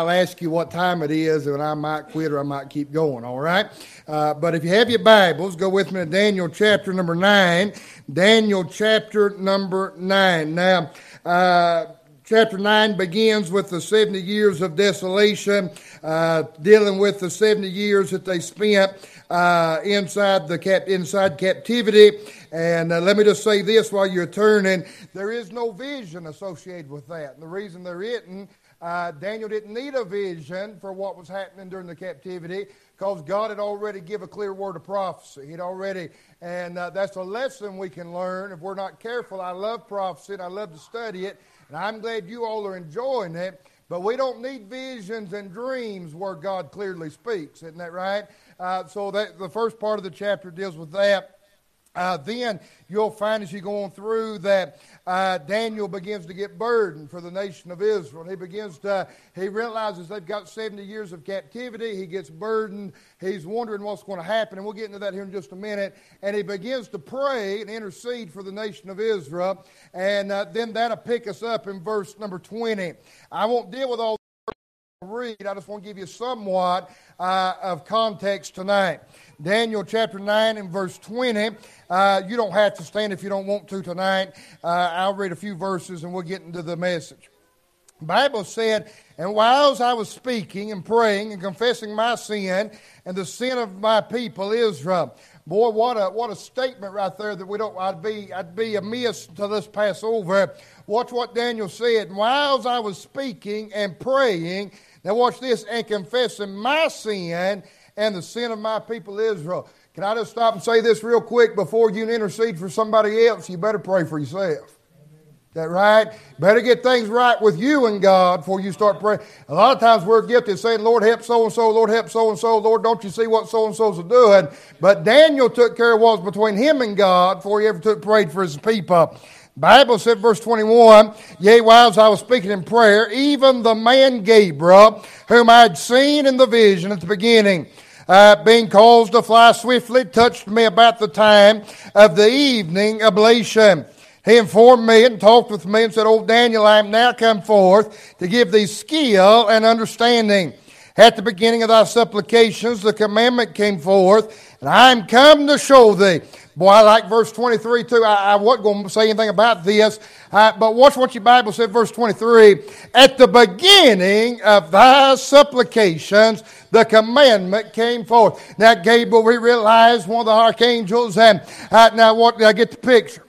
I'll ask you what time it is, and I might quit or I might keep going, all right? Uh, but if you have your Bibles, go with me to Daniel chapter number 9. Daniel chapter number 9. Now, uh, chapter 9 begins with the 70 years of desolation, uh, dealing with the 70 years that they spent uh, inside the cap- inside captivity. And uh, let me just say this while you're turning: there is no vision associated with that. And the reason there isn't uh, Daniel didn't need a vision for what was happening during the captivity because God had already give a clear word of prophecy. He'd already, and uh, that's a lesson we can learn if we're not careful. I love prophecy and I love to study it, and I'm glad you all are enjoying it. But we don't need visions and dreams where God clearly speaks, isn't that right? Uh, so that the first part of the chapter deals with that. Uh, then you'll find as you go on through that uh, Daniel begins to get burdened for the nation of Israel. He begins to, he realizes they've got 70 years of captivity. He gets burdened. He's wondering what's going to happen. And we'll get into that here in just a minute. And he begins to pray and intercede for the nation of Israel. And uh, then that'll pick us up in verse number 20. I won't deal with all read. I just want to give you somewhat uh, of context tonight. Daniel chapter 9 and verse 20. Uh, you don't have to stand if you don't want to tonight. Uh, I'll read a few verses and we'll get into the message. Bible said, And whilst I was speaking and praying and confessing my sin and the sin of my people Israel, boy, what a what a statement right there that we don't. I'd be I'd be amiss to this Passover. Watch what Daniel said. And whilst I was speaking and praying now, watch this and confessing my sin and the sin of my people Israel. Can I just stop and say this real quick before you intercede for somebody else? You better pray for yourself. That right? Better get things right with you and God before you start praying. A lot of times we're guilty of saying, Lord, help so and so, Lord, help so and so, Lord, don't you see what so and so's doing? But Daniel took care of what was between him and God before he ever took prayed for his people. Bible said, verse 21, Yea, whilst I was speaking in prayer, even the man Gabriel, whom I had seen in the vision at the beginning, uh, being caused to fly swiftly, touched me about the time of the evening oblation. He informed me and talked with me and said, "Old Daniel, I am now come forth to give thee skill and understanding. At the beginning of thy supplications, the commandment came forth, and I am come to show thee Boy, I like verse 23 too. I, I wasn't going to say anything about this, uh, but watch what your Bible said, verse 23. At the beginning of thy supplications, the commandment came forth. Now, Gabriel, we realize one of the archangels, and uh, now what I get the picture?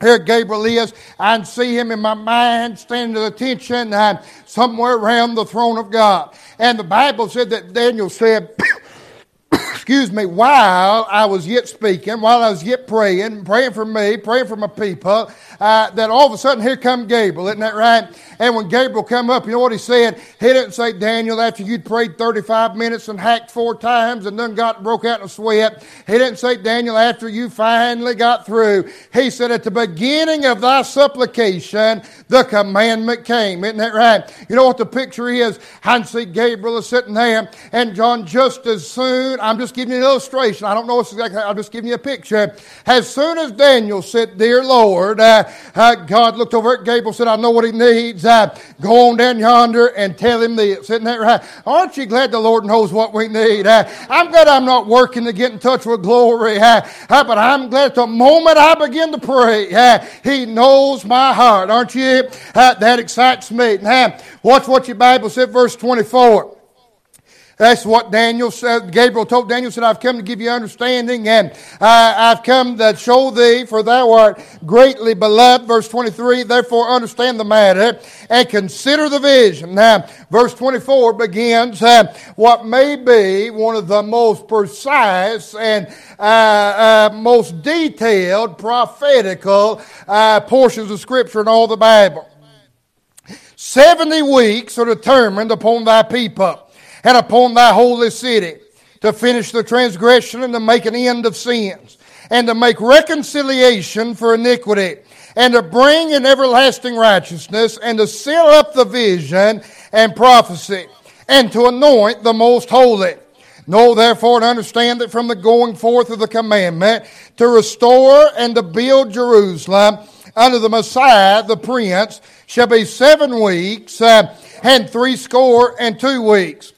Here Gabriel is. I can see him in my mind standing at attention uh, somewhere around the throne of God. And the Bible said that Daniel said, excuse me, while I was yet speaking, while I was yet praying, praying for me, praying for my people, uh, that all of a sudden here come Gabriel, isn't that right? And when Gabriel come up, you know what he said? He didn't say, Daniel, after you'd prayed 35 minutes and hacked four times and then got broke out in a sweat. He didn't say, Daniel, after you finally got through. He said, at the beginning of thy supplication, the commandment came. Isn't that right? You know what the picture is? I see Gabriel is sitting there and John just as soon, I'm just just giving you an illustration. I don't know what's exactly, I'm just giving you a picture. As soon as Daniel said, Dear Lord, uh, uh, God looked over at Gabriel said, I know what he needs. Uh, go on down yonder and tell him this. Isn't that right? Aren't you glad the Lord knows what we need? Uh, I'm glad I'm not working to get in touch with glory, uh, uh, but I'm glad the moment I begin to pray, He knows my heart. Aren't you? that excites me. Now, watch what your Bible said, verse 24. That's what Daniel said. Gabriel told Daniel, said, I've come to give you understanding and uh, I've come to show thee, for thou art greatly beloved. Verse 23, therefore understand the matter and consider the vision. Now, verse 24 begins uh, what may be one of the most precise and uh, uh most detailed prophetical uh, portions of Scripture in all the Bible. 70 weeks are determined upon thy people and upon thy holy city to finish the transgression and to make an end of sins and to make reconciliation for iniquity and to bring in everlasting righteousness and to seal up the vision and prophecy and to anoint the most holy. Know therefore and understand that from the going forth of the commandment to restore and to build Jerusalem under the Messiah, the Prince, shall be seven weeks. Uh, and threescore and two weeks.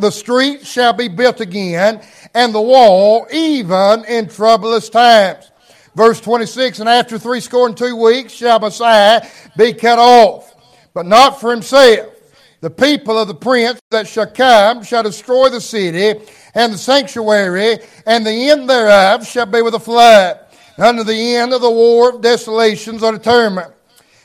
The street shall be built again, and the wall even in troublous times. Verse 26, and after threescore and two weeks shall Messiah be cut off, but not for himself. The people of the prince that shall come shall destroy the city and the sanctuary, and the end thereof shall be with a flood. Unto the end of the war of desolations are determined.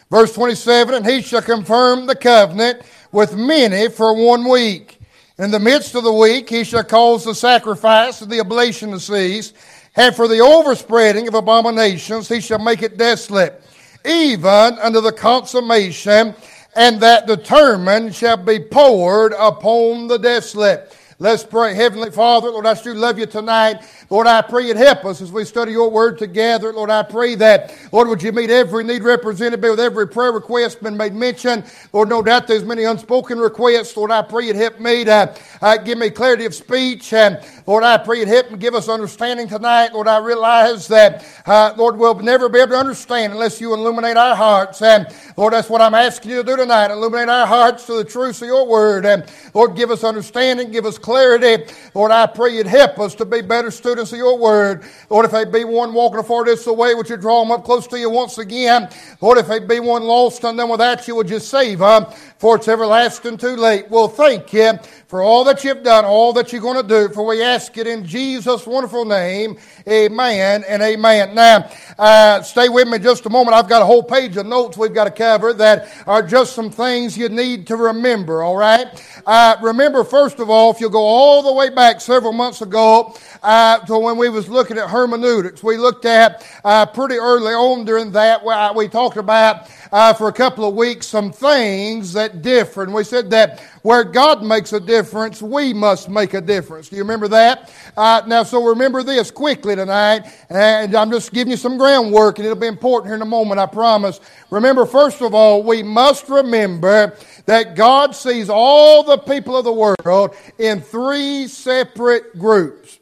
Verse 27, and he shall confirm the covenant with many for one week. In the midst of the week, he shall cause the sacrifice of the oblation to cease, and for the overspreading of abominations, he shall make it desolate, even unto the consummation, and that determined shall be poured upon the desolate. Let's pray. Heavenly Father, Lord, I do love you tonight. Lord, I pray you'd help us as we study your word together. Lord, I pray that, Lord, would you meet every need represented, with every prayer request been made mention. Lord, no doubt there's many unspoken requests. Lord, I pray you'd help me to uh, give me clarity of speech. And Lord, I pray you'd help and give us understanding tonight. Lord, I realize that, uh, Lord, we'll never be able to understand unless you illuminate our hearts. And Lord, that's what I'm asking you to do tonight. Illuminate our hearts to the truth of your word. And Lord, give us understanding, give us clarity. Lord, I pray you'd help us to be better students students of your word. Lord, if they be one walking afar this way, would you draw them up close to you once again? Lord, if they be one lost and then without you, would you save them? For it's everlasting too late. Well, thank you for all that you've done, all that you're going to do, for we ask it in Jesus' wonderful name. Amen and amen. Now, uh, stay with me just a moment. I've got a whole page of notes we've got to cover that are just some things you need to remember, all right? Uh, remember, first of all, if you go all the way back several months ago, uh, to when we was looking at hermeneutics. We looked at uh, pretty early on during that. Uh, we talked about uh, for a couple of weeks some things that differ. And we said that where God makes a difference, we must make a difference. Do you remember that? Uh, now, so remember this quickly tonight. And I'm just giving you some groundwork, and it'll be important here in a moment, I promise. Remember, first of all, we must remember that God sees all the people of the world in three separate groups.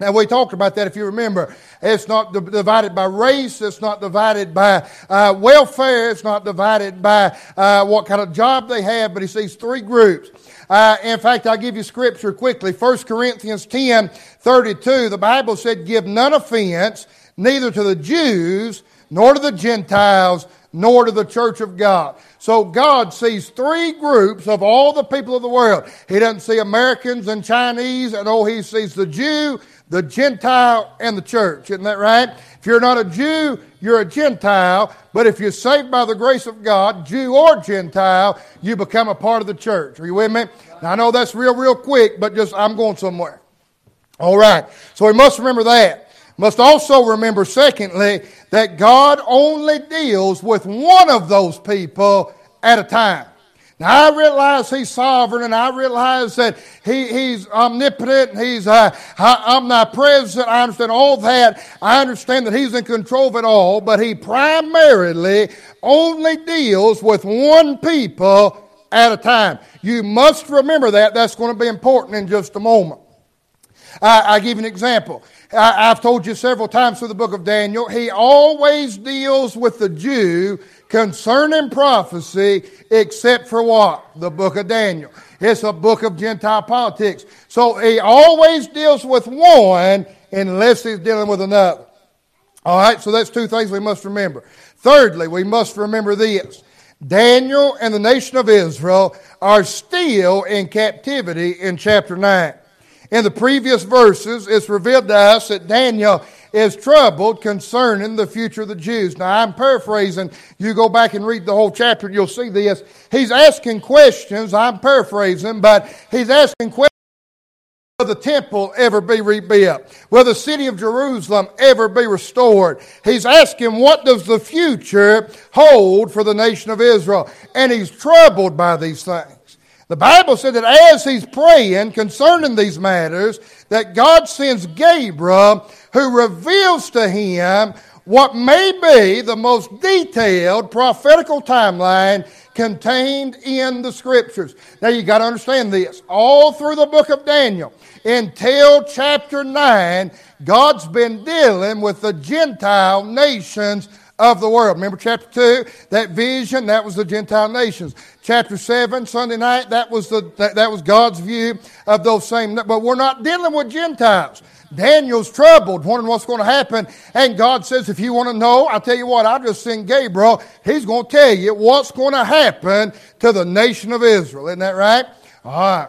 Now, we talked about that if you remember. It's not divided by race. It's not divided by uh, welfare. It's not divided by uh, what kind of job they have, but he sees three groups. Uh, in fact, I'll give you scripture quickly. 1 Corinthians 10 32, the Bible said, Give none offense, neither to the Jews, nor to the Gentiles, nor to the church of God. So God sees three groups of all the people of the world. He doesn't see Americans and Chinese, and oh, he sees the Jew, the Gentile, and the church. Isn't that right? If you're not a Jew, you're a Gentile. But if you're saved by the grace of God, Jew or Gentile, you become a part of the church. Are you with me? Now, I know that's real, real quick, but just I'm going somewhere. All right. So we must remember that. Must also remember, secondly, that God only deals with one of those people at a time. Now, I realize he's sovereign and I realize that he, he's omnipotent, and he's uh, omnipresent. I understand all that. I understand that he's in control of it all, but he primarily only deals with one people at a time. You must remember that. That's going to be important in just a moment. I, I'll give an example. I, have told you several times through the book of Daniel, he always deals with the Jew concerning prophecy except for what? The book of Daniel. It's a book of Gentile politics. So he always deals with one unless he's dealing with another. All right, so that's two things we must remember. Thirdly, we must remember this. Daniel and the nation of Israel are still in captivity in chapter 9. In the previous verses, it's revealed to us that Daniel is troubled concerning the future of the Jews. Now, I'm paraphrasing. You go back and read the whole chapter you'll see this. He's asking questions. I'm paraphrasing, but he's asking questions. Will the temple ever be rebuilt? Will the city of Jerusalem ever be restored? He's asking, what does the future hold for the nation of Israel? And he's troubled by these things. The Bible said that as he's praying concerning these matters, that God sends Gabriel who reveals to him what may be the most detailed prophetical timeline contained in the scriptures. Now you got to understand this. All through the book of Daniel, until chapter 9, God's been dealing with the Gentile nations of the world. Remember chapter 2? That vision, that was the Gentile nations. Chapter 7, Sunday night, that was, the, that, that was God's view of those same. But we're not dealing with Gentiles. Daniel's troubled, wondering what's going to happen. And God says, if you want to know, I'll tell you what, I'll just send Gabriel. He's going to tell you what's going to happen to the nation of Israel. Isn't that right? All right.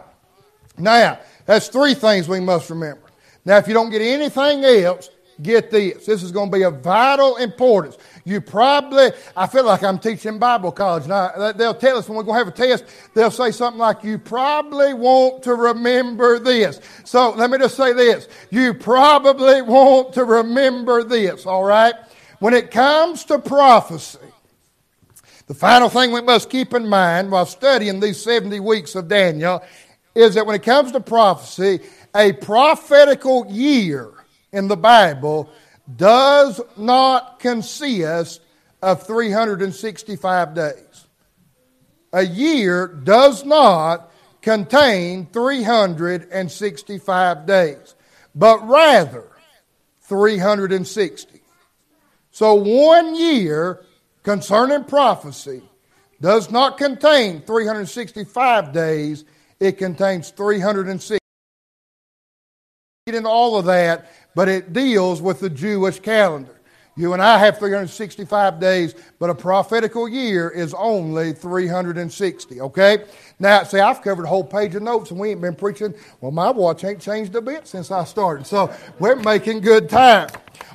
Now, that's three things we must remember. Now, if you don't get anything else, get this. This is going to be of vital importance. You probably, I feel like I'm teaching Bible college. Now, they'll tell us when we're going to have a test, they'll say something like, You probably want to remember this. So let me just say this. You probably want to remember this, all right? When it comes to prophecy, the final thing we must keep in mind while studying these 70 weeks of Daniel is that when it comes to prophecy, a prophetical year in the Bible does not consist of 365 days. A year does not contain 365 days, but rather 360. So one year concerning prophecy does not contain 365 days, it contains 360. Into all of that but it deals with the Jewish calendar. You and I have 365 days, but a prophetical year is only 360, okay? Now, see, I've covered a whole page of notes and we ain't been preaching. Well, my watch ain't changed a bit since I started, so we're making good time.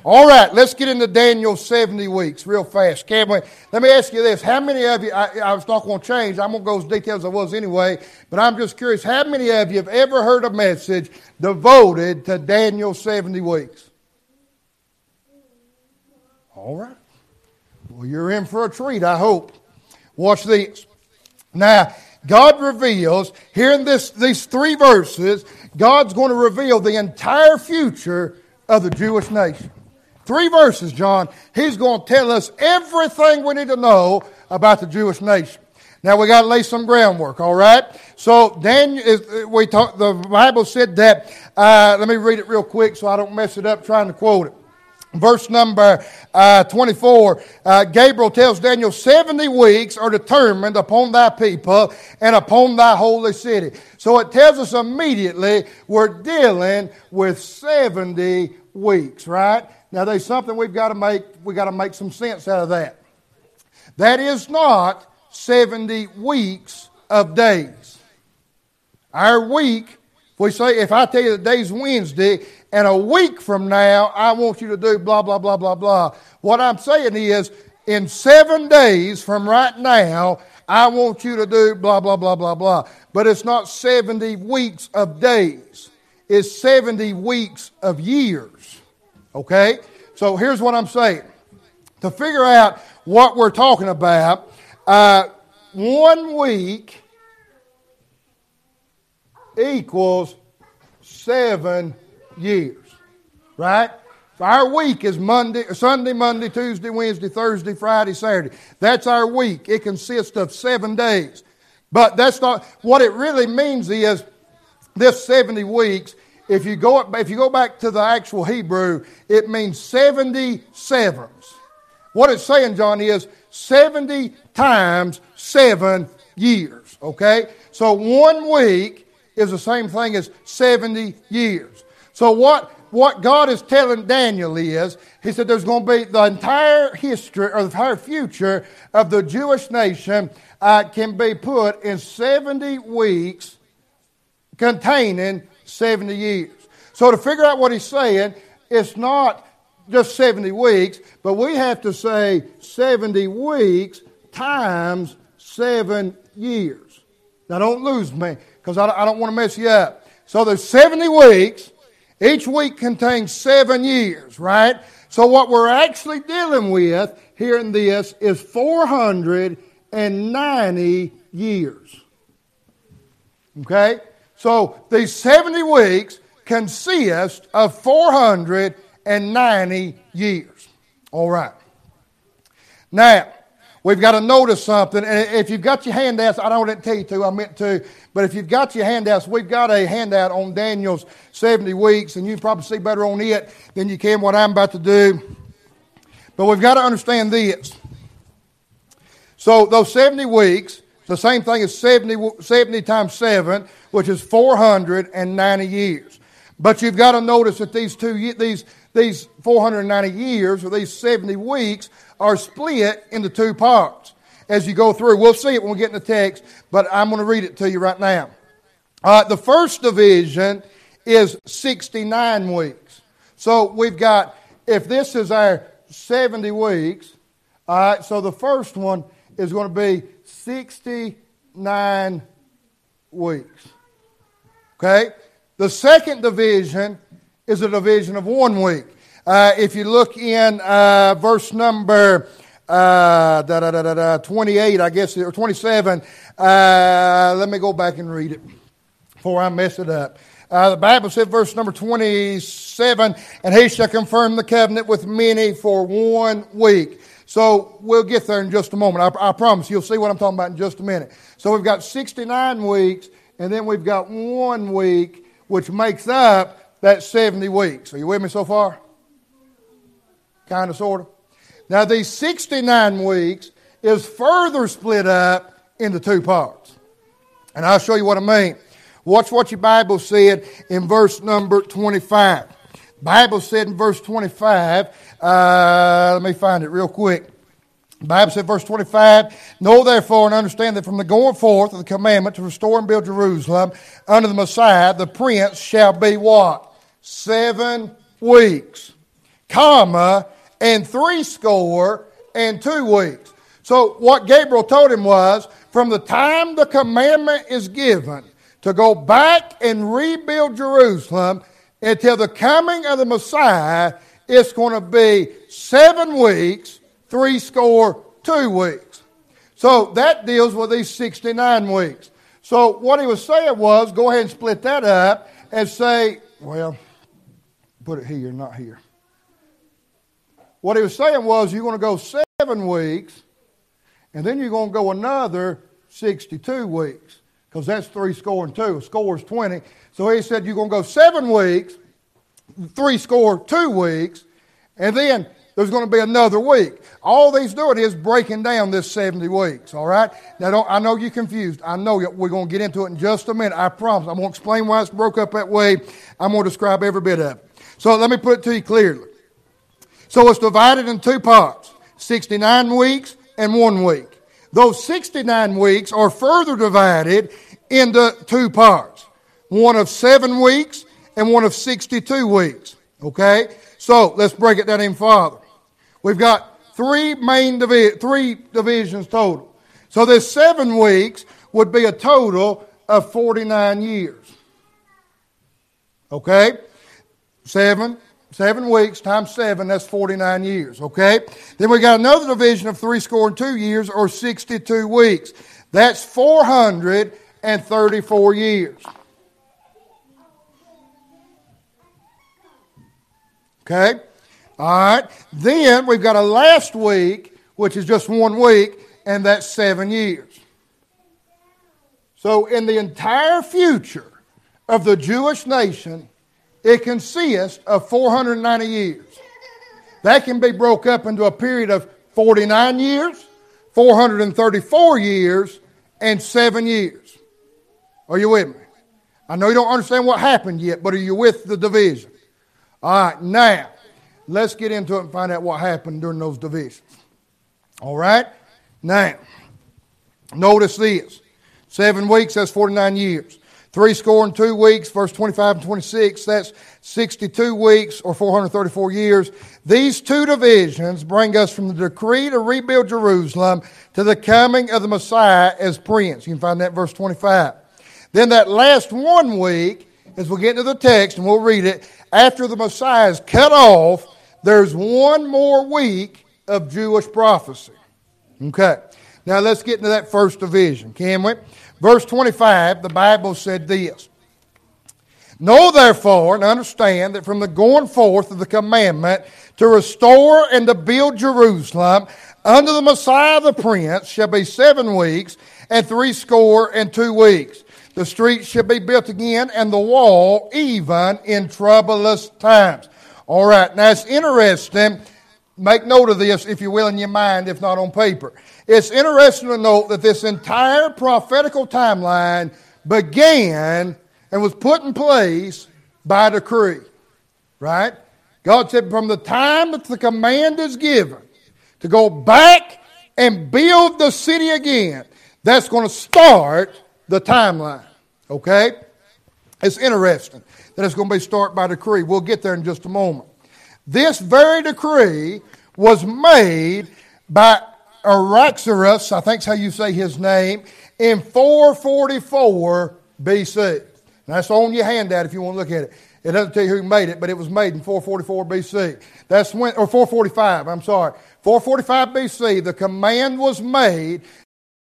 All right, let's get into Daniel's 70 weeks real fast. Can we? Let me ask you this. How many of you, I, I was not going to change, I'm going to go as detailed as I was anyway, but I'm just curious, how many of you have ever heard a message devoted to Daniel's 70 weeks? All right. Well, you're in for a treat, I hope. Watch this. Now, God reveals, here in this, these three verses, God's going to reveal the entire future of the Jewish nation. Three verses, John. He's going to tell us everything we need to know about the Jewish nation. Now we got to lay some groundwork, all right? So Daniel, is, we talk, the Bible said that. Uh, let me read it real quick so I don't mess it up trying to quote it. Verse number uh, 24, uh, Gabriel tells Daniel, 70 weeks are determined upon thy people and upon thy holy city. So it tells us immediately we're dealing with 70 weeks, right? Now there's something we've got to make, we've got to make some sense out of that. That is not 70 weeks of days. Our week, if we say, if I tell you the day's Wednesday, and a week from now, I want you to do blah, blah, blah, blah, blah. What I'm saying is, in seven days from right now, I want you to do blah, blah, blah, blah, blah. But it's not 70 weeks of days, it's 70 weeks of years. Okay? So here's what I'm saying. To figure out what we're talking about, uh, one week equals seven years. Right? Our week is Monday, Sunday, Monday, Tuesday, Wednesday, Thursday, Friday, Saturday. That's our week. It consists of seven days. But that's not what it really means is this 70 weeks if you go up, if you go back to the actual Hebrew, it means 70 sevens. What it's saying, John, is 70 times seven years. Okay? So one week is the same thing as 70 years. So what what God is telling Daniel is, he said there's going to be the entire history or the entire future of the Jewish nation uh, can be put in 70 weeks containing 70 years. So to figure out what he's saying, it's not just 70 weeks, but we have to say 70 weeks times seven years. Now don't lose me because I don't want to mess you up. So there's 70 weeks. Each week contains seven years, right? So what we're actually dealing with here in this is 490 years. Okay? So these 70 weeks consist of 490 years. All right. Now, we've got to notice something. And if you've got your handouts, I don't want to tell you to, I meant to, but if you've got your handouts, we've got a handout on Daniel's 70 weeks, and you probably see better on it than you can what I'm about to do. But we've got to understand this. So, those 70 weeks the same thing as 70, 70 times 7, which is 490 years. But you've got to notice that these two these these 490 years or these 70 weeks are split into two parts as you go through. We'll see it when we get in the text, but I'm going to read it to you right now. Uh, the first division is 69 weeks. So we've got, if this is our 70 weeks, all right, so the first one is going to be 69 weeks. Okay? The second division is a division of one week. Uh, if you look in uh, verse number uh, da, da, da, 28, I guess, or 27, uh, let me go back and read it before I mess it up. Uh, the Bible said, verse number 27, and he shall confirm the covenant with many for one week. So we'll get there in just a moment. I, I promise you'll see what I'm talking about in just a minute. So we've got 69 weeks, and then we've got one week which makes up that 70 weeks. Are you with me so far? Kind of, sort of. Now, these 69 weeks is further split up into two parts. And I'll show you what I mean. Watch what your Bible said in verse number 25. Bible said in verse 25, uh, let me find it real quick. Bible said, verse 25, Know therefore and understand that from the going forth of the commandment to restore and build Jerusalem under the Messiah, the prince shall be what? Seven weeks, comma, and three score and two weeks. So what Gabriel told him was, from the time the commandment is given to go back and rebuild Jerusalem until the coming of the Messiah, it's going to be seven weeks three score two weeks. So that deals with these 69 weeks. So what he was saying was go ahead and split that up and say, well, put it here, not here. What he was saying was you're going to go seven weeks, and then you're going to go another 62 weeks, because that's three score and two. A score is 20. So he said you're going to go seven weeks, three score two weeks, and then there's going to be another week. All he's doing is breaking down this 70 weeks, all right? Now, I know you're confused. I know we're going to get into it in just a minute. I promise. I'm going to explain why it's broke up that way. I'm going to describe every bit of it. So let me put it to you clearly. So it's divided in two parts 69 weeks and one week. Those 69 weeks are further divided into two parts one of seven weeks and one of 62 weeks. Okay? So let's break it down even farther. We've got three main divi- three divisions total. So this seven weeks would be a total of 49 years. Okay? Seven, seven weeks times seven, that's 49 years. Okay? Then we got another division of three score and two years or 62 weeks. That's 434 years. Okay? All right. Then we've got a last week, which is just one week, and that's seven years. So, in the entire future of the Jewish nation, it consists of 490 years. That can be broke up into a period of 49 years, 434 years, and seven years. Are you with me? I know you don't understand what happened yet, but are you with the division? All right, now, let's get into it and find out what happened during those divisions. All right? Now, notice this. Seven weeks, that's 49 years. Three score and two weeks, verse 25 and 26, that's 62 weeks or 434 years. These two divisions bring us from the decree to rebuild Jerusalem to the coming of the Messiah as prince. You can find that verse 25. Then that last one week, as we get into the text and we'll read it, after the Messiah is cut off, there's one more week of Jewish prophecy. Okay. Now let's get into that first division, can we? Verse 25, the Bible said this. Know therefore and understand that from the going forth of the commandment to restore and to build Jerusalem under the Messiah the Prince shall be seven weeks and threescore and two weeks. The streets shall be built again and the wall even in troublous times. All right, now it's interesting. make note of this, if you will, in your mind, if not on paper. It's interesting to note that this entire prophetical timeline began and was put in place by decree. Right? God said, from the time that the command is given to go back and build the city again, that's going to start the timeline. Okay? It's interesting that it's going to be start by decree. We'll get there in just a moment. This very decree was made by Araxarchus, I think that's how you say his name, in 444 BC. that's on your handout if you want to look at it. It doesn't tell you who made it, but it was made in 444 BC. That's when, or 445, I'm sorry. 445 BC, the command was made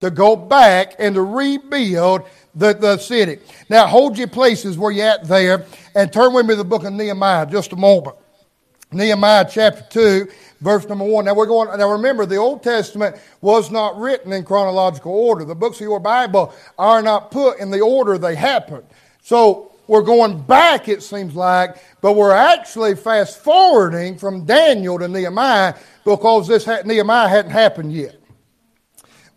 to go back and to rebuild the, the city. Now, hold your places where you're at there and turn with me to the book of Nehemiah just a moment. Nehemiah chapter 2, verse number 1. Now, we're going, now remember, the Old Testament was not written in chronological order. The books of your Bible are not put in the order they happened. So, we're going back, it seems like, but we're actually fast forwarding from Daniel to Nehemiah because this ha- Nehemiah hadn't happened yet.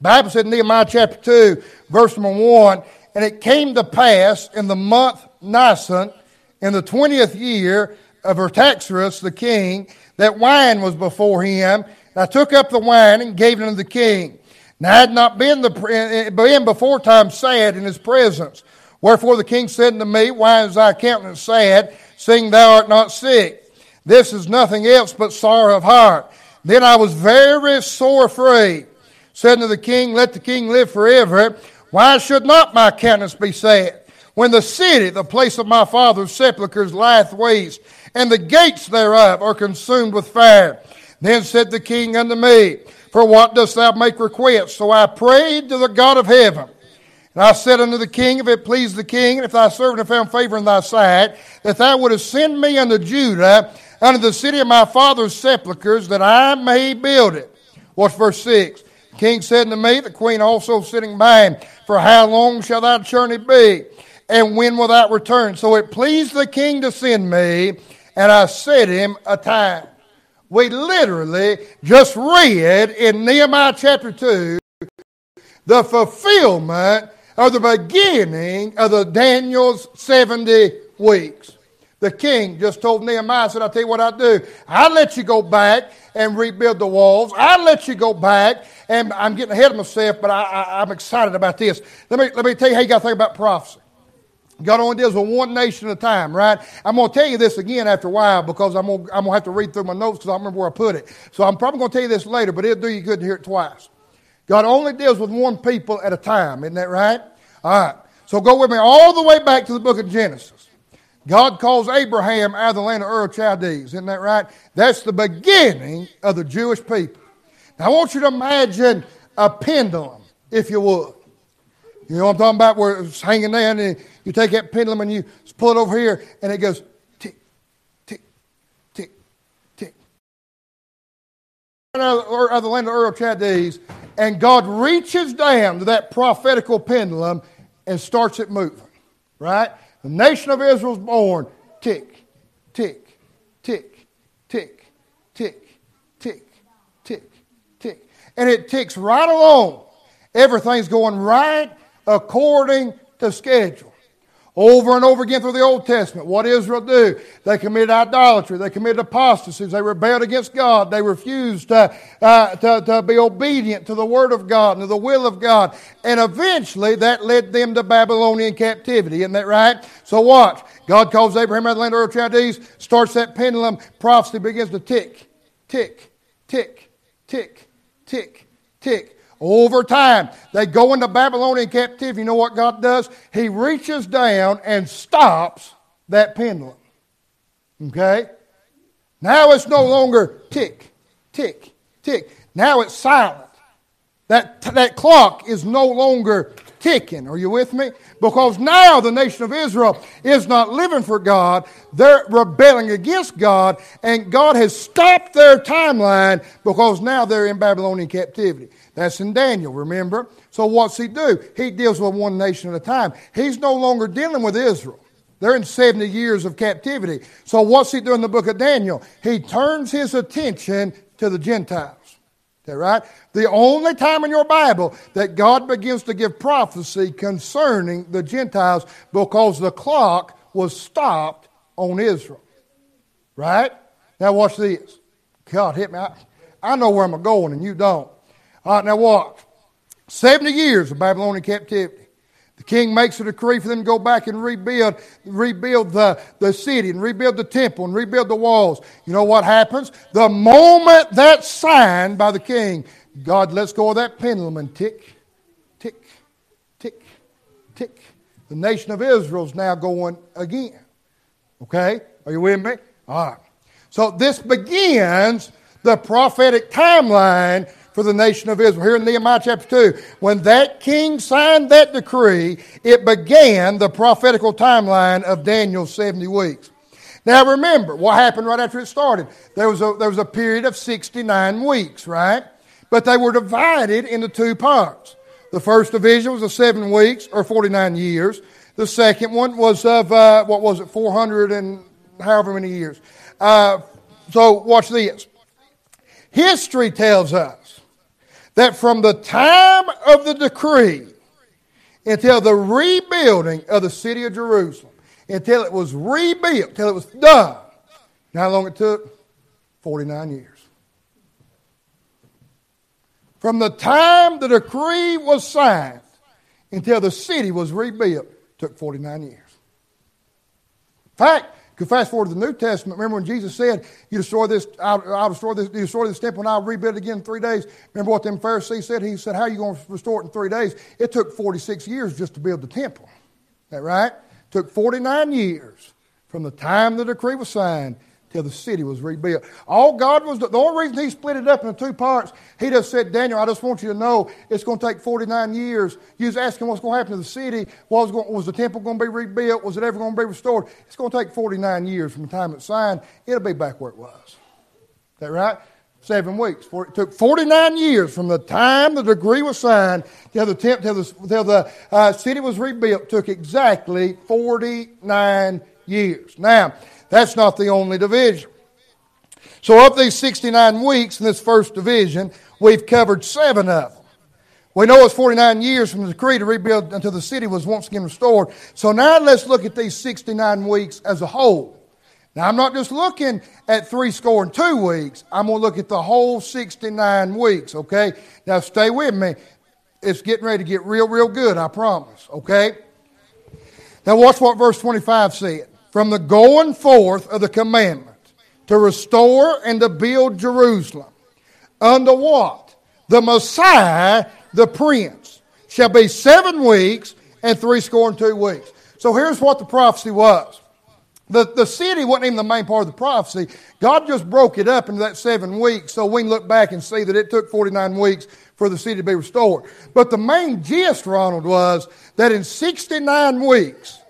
Bible said in Nehemiah chapter 2, verse number 1, and it came to pass in the month Nisan, in the 20th year of Artaxerxes the king, that wine was before him. I took up the wine and gave it unto the king. Now I had not been, the, eh, been before time sad in his presence. Wherefore the king said unto me, Why is thy countenance sad, seeing thou art not sick? This is nothing else but sorrow of heart. Then I was very sore afraid. Said unto the king, Let the king live forever. Why should not my countenance be sad? When the city, the place of my father's sepulchres, lieth waste, and the gates thereof are consumed with fire. Then said the king unto me, For what dost thou make request? So I prayed to the God of heaven. And I said unto the king, If it please the king, and if thy servant have found favor in thy sight, that thou wouldest send me unto Judah, unto the city of my father's sepulchres, that I may build it. What's verse 6? The king said unto me, the queen also sitting by him, For how long shall thy journey be? And when will that return? So it pleased the king to send me, and I set him a time. We literally just read in Nehemiah chapter 2 the fulfillment of the beginning of the Daniel's 70 weeks. The king just told Nehemiah, said, I'll tell you what I'll do. I'll let you go back and rebuild the walls. I'll let you go back. And I'm getting ahead of myself, but I, am excited about this. Let me, let me tell you how you got to think about prophecy. God only deals with one nation at a time, right? I'm going to tell you this again after a while because I'm going, to, I'm going to have to read through my notes because I remember where I put it. So I'm probably going to tell you this later, but it'll do you good to hear it twice. God only deals with one people at a time, isn't that right? All right. So go with me all the way back to the book of Genesis. God calls Abraham out of the land of Ur of Chaldees, isn't that right? That's the beginning of the Jewish people. Now I want you to imagine a pendulum, if you would. You know what I'm talking about? Where it's hanging down, and you take that pendulum and you pull it over here, and it goes tick, tick, tick, tick. Out of the land of Ur of Chaldees, and God reaches down to that prophetical pendulum and starts it moving. Right? The nation of Israel is born. Tick, tick, tick, tick, tick, tick, tick, tick. And it ticks right along. Everything's going right according to schedule. Over and over again through the Old Testament, what Israel do? They committed idolatry. They committed apostasy. They rebelled against God. They refused to, uh, to, to be obedient to the Word of God and to the will of God. And eventually that led them to Babylonian captivity. Isn't that right? So watch. God calls Abraham out of the land of Chaldees, starts that pendulum. Prophecy begins to tick, tick, tick, tick, tick, tick. Over time, they go into Babylonian captivity. You know what God does? He reaches down and stops that pendulum. Okay? Now it's no longer tick, tick, tick. Now it's silent. That, that clock is no longer ticking. Are you with me? Because now the nation of Israel is not living for God. They're rebelling against God, and God has stopped their timeline because now they're in Babylonian captivity. That's in Daniel, remember? So what's he do? He deals with one nation at a time. He's no longer dealing with Israel. They're in 70 years of captivity. So what's he do in the book of Daniel? He turns his attention to the Gentiles. That right? The only time in your Bible that God begins to give prophecy concerning the Gentiles because the clock was stopped on Israel. Right? Now watch this. God hit me. I, I know where I'm going and you don't. All right, now watch. 70 years of Babylonian captivity. The king makes a decree for them to go back and rebuild, rebuild the, the city and rebuild the temple and rebuild the walls. You know what happens? The moment that's signed by the king, God lets go of that pendulum and tick, tick, tick, tick. The nation of Israel is now going again. Okay? Are you with me? All right. So this begins the prophetic timeline for the nation of Israel. Here in Nehemiah chapter 2, when that king signed that decree, it began the prophetical timeline of Daniel's 70 weeks. Now remember, what happened right after it started? There was a, there was a period of 69 weeks, right? But they were divided into two parts. The first division was of seven weeks, or 49 years. The second one was of, uh, what was it, 400 and however many years. Uh, so watch this. History tells us that from the time of the decree until the rebuilding of the city of Jerusalem, until it was rebuilt, until it was done, how long it took? 49 years. From the time the decree was signed until the city was rebuilt, took 49 years. In fact, you fast forward to the New Testament. Remember when Jesus said, "You destroy this, I'll, I'll destroy this, you destroy this temple, and I'll rebuild it again in three days." Remember what them Pharisees said? He said, "How are you going to restore it in three days?" It took forty-six years just to build the temple. Is that right? It took forty-nine years from the time the decree was signed till the city was rebuilt. All God was, the only reason he split it up into two parts, he just said, Daniel, I just want you to know it's going to take 49 years. You was asking what's going to happen to the city. Was, going, was the temple going to be rebuilt? Was it ever going to be restored? It's going to take 49 years from the time it's signed. It'll be back where it was. Is that right? Seven weeks. It took 49 years from the time the decree was signed till the, temp, till the, till the uh, city was rebuilt. It took exactly 49 years. Now, that's not the only division. So, of these 69 weeks in this first division, we've covered seven of them. We know it's 49 years from the decree to rebuild until the city was once again restored. So now let's look at these 69 weeks as a whole. Now, I'm not just looking at three score and two weeks. I'm going to look at the whole 69 weeks, okay? Now, stay with me. It's getting ready to get real, real good, I promise, okay? Now, watch what verse 25 said from the going forth of the commandment to restore and to build Jerusalem. Under what? The Messiah, the Prince, shall be seven weeks and three score and two weeks. So here's what the prophecy was. The, the city wasn't even the main part of the prophecy. God just broke it up into that seven weeks so we can look back and see that it took 49 weeks for the city to be restored. But the main gist, Ronald, was that in 69 weeks,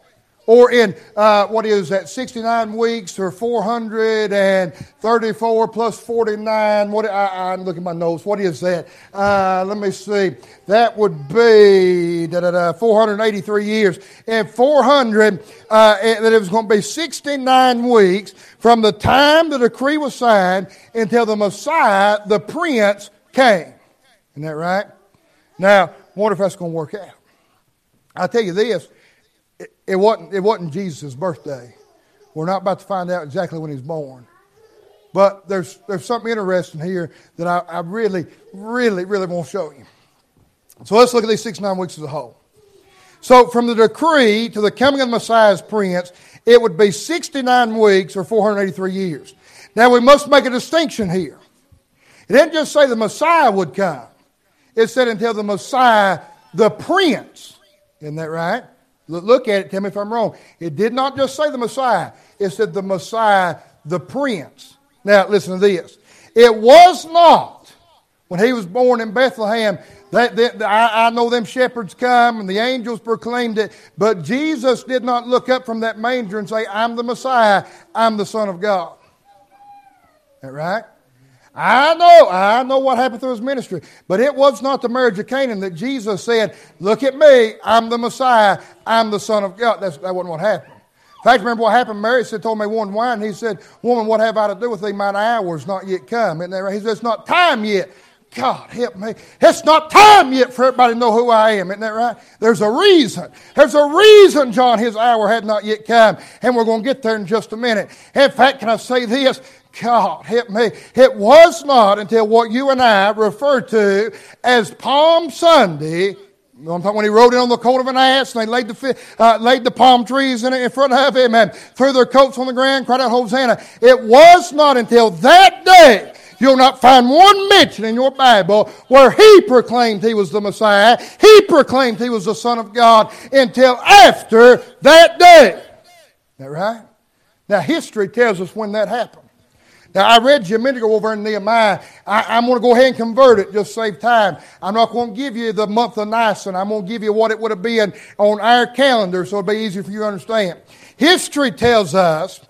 or in, uh, what is that, 69 weeks or 434 plus 49. What, I, I look at my notes. What is that? Uh, let me see. That would be da, da, da, 483 years. And 400, uh, that it was going to be 69 weeks from the time the decree was signed until the Messiah, the Prince, came. Isn't that right? Now, wonder if that's going to work out? I'll tell you this it wasn't, it wasn't Jesus' birthday. We're not about to find out exactly when he's born. But there's, there's something interesting here that I, I really, really, really want to show you. So let's look at these six, nine weeks as a whole. So from the decree to the coming of the Messiah's prince, it would be 69 weeks or 483 years. Now we must make a distinction here. It didn't just say the Messiah would come. It said until the Messiah, the prince. Isn't that right? Look at it, tell me if I'm wrong. It did not just say the Messiah, it said the Messiah, the Prince. Now, listen to this. It was not when he was born in Bethlehem that, that, I, I, know them shepherds come and the angels proclaimed it, but Jesus did not look up from that manger and say, I'm the Messiah, I'm the Son of God. Is that right? I know, I know what happened through his ministry. But it was not the marriage of Canaan that Jesus said, Look at me, I'm the Messiah, I'm the Son of God. That's, that wasn't what happened. In fact, remember what happened? Mary said, told me one wine. He said, Woman, what have I to do with thee? Mine hour is not yet come. And? He said, It's not time yet. God help me. It's not time yet for everybody to know who I am. Isn't that right? There's a reason. There's a reason, John, his hour had not yet come. And we're going to get there in just a minute. In fact, can I say this? God help me. It was not until what you and I refer to as Palm Sunday when he rode in on the colt of an ass, and they laid the, uh, laid the palm trees in, in front of him and threw their coats on the ground, cried out, Hosanna. It was not until that day You'll not find one mention in your Bible where he proclaimed he was the Messiah. He proclaimed he was the Son of God until after that day. Is that right? Now, history tells us when that happened. Now, I read you a minute ago over in Nehemiah. I, am going to go ahead and convert it, just save time. I'm not going to give you the month of Nisan. I'm going to give you what it would have been on our calendar so it'll be easier for you to understand. History tells us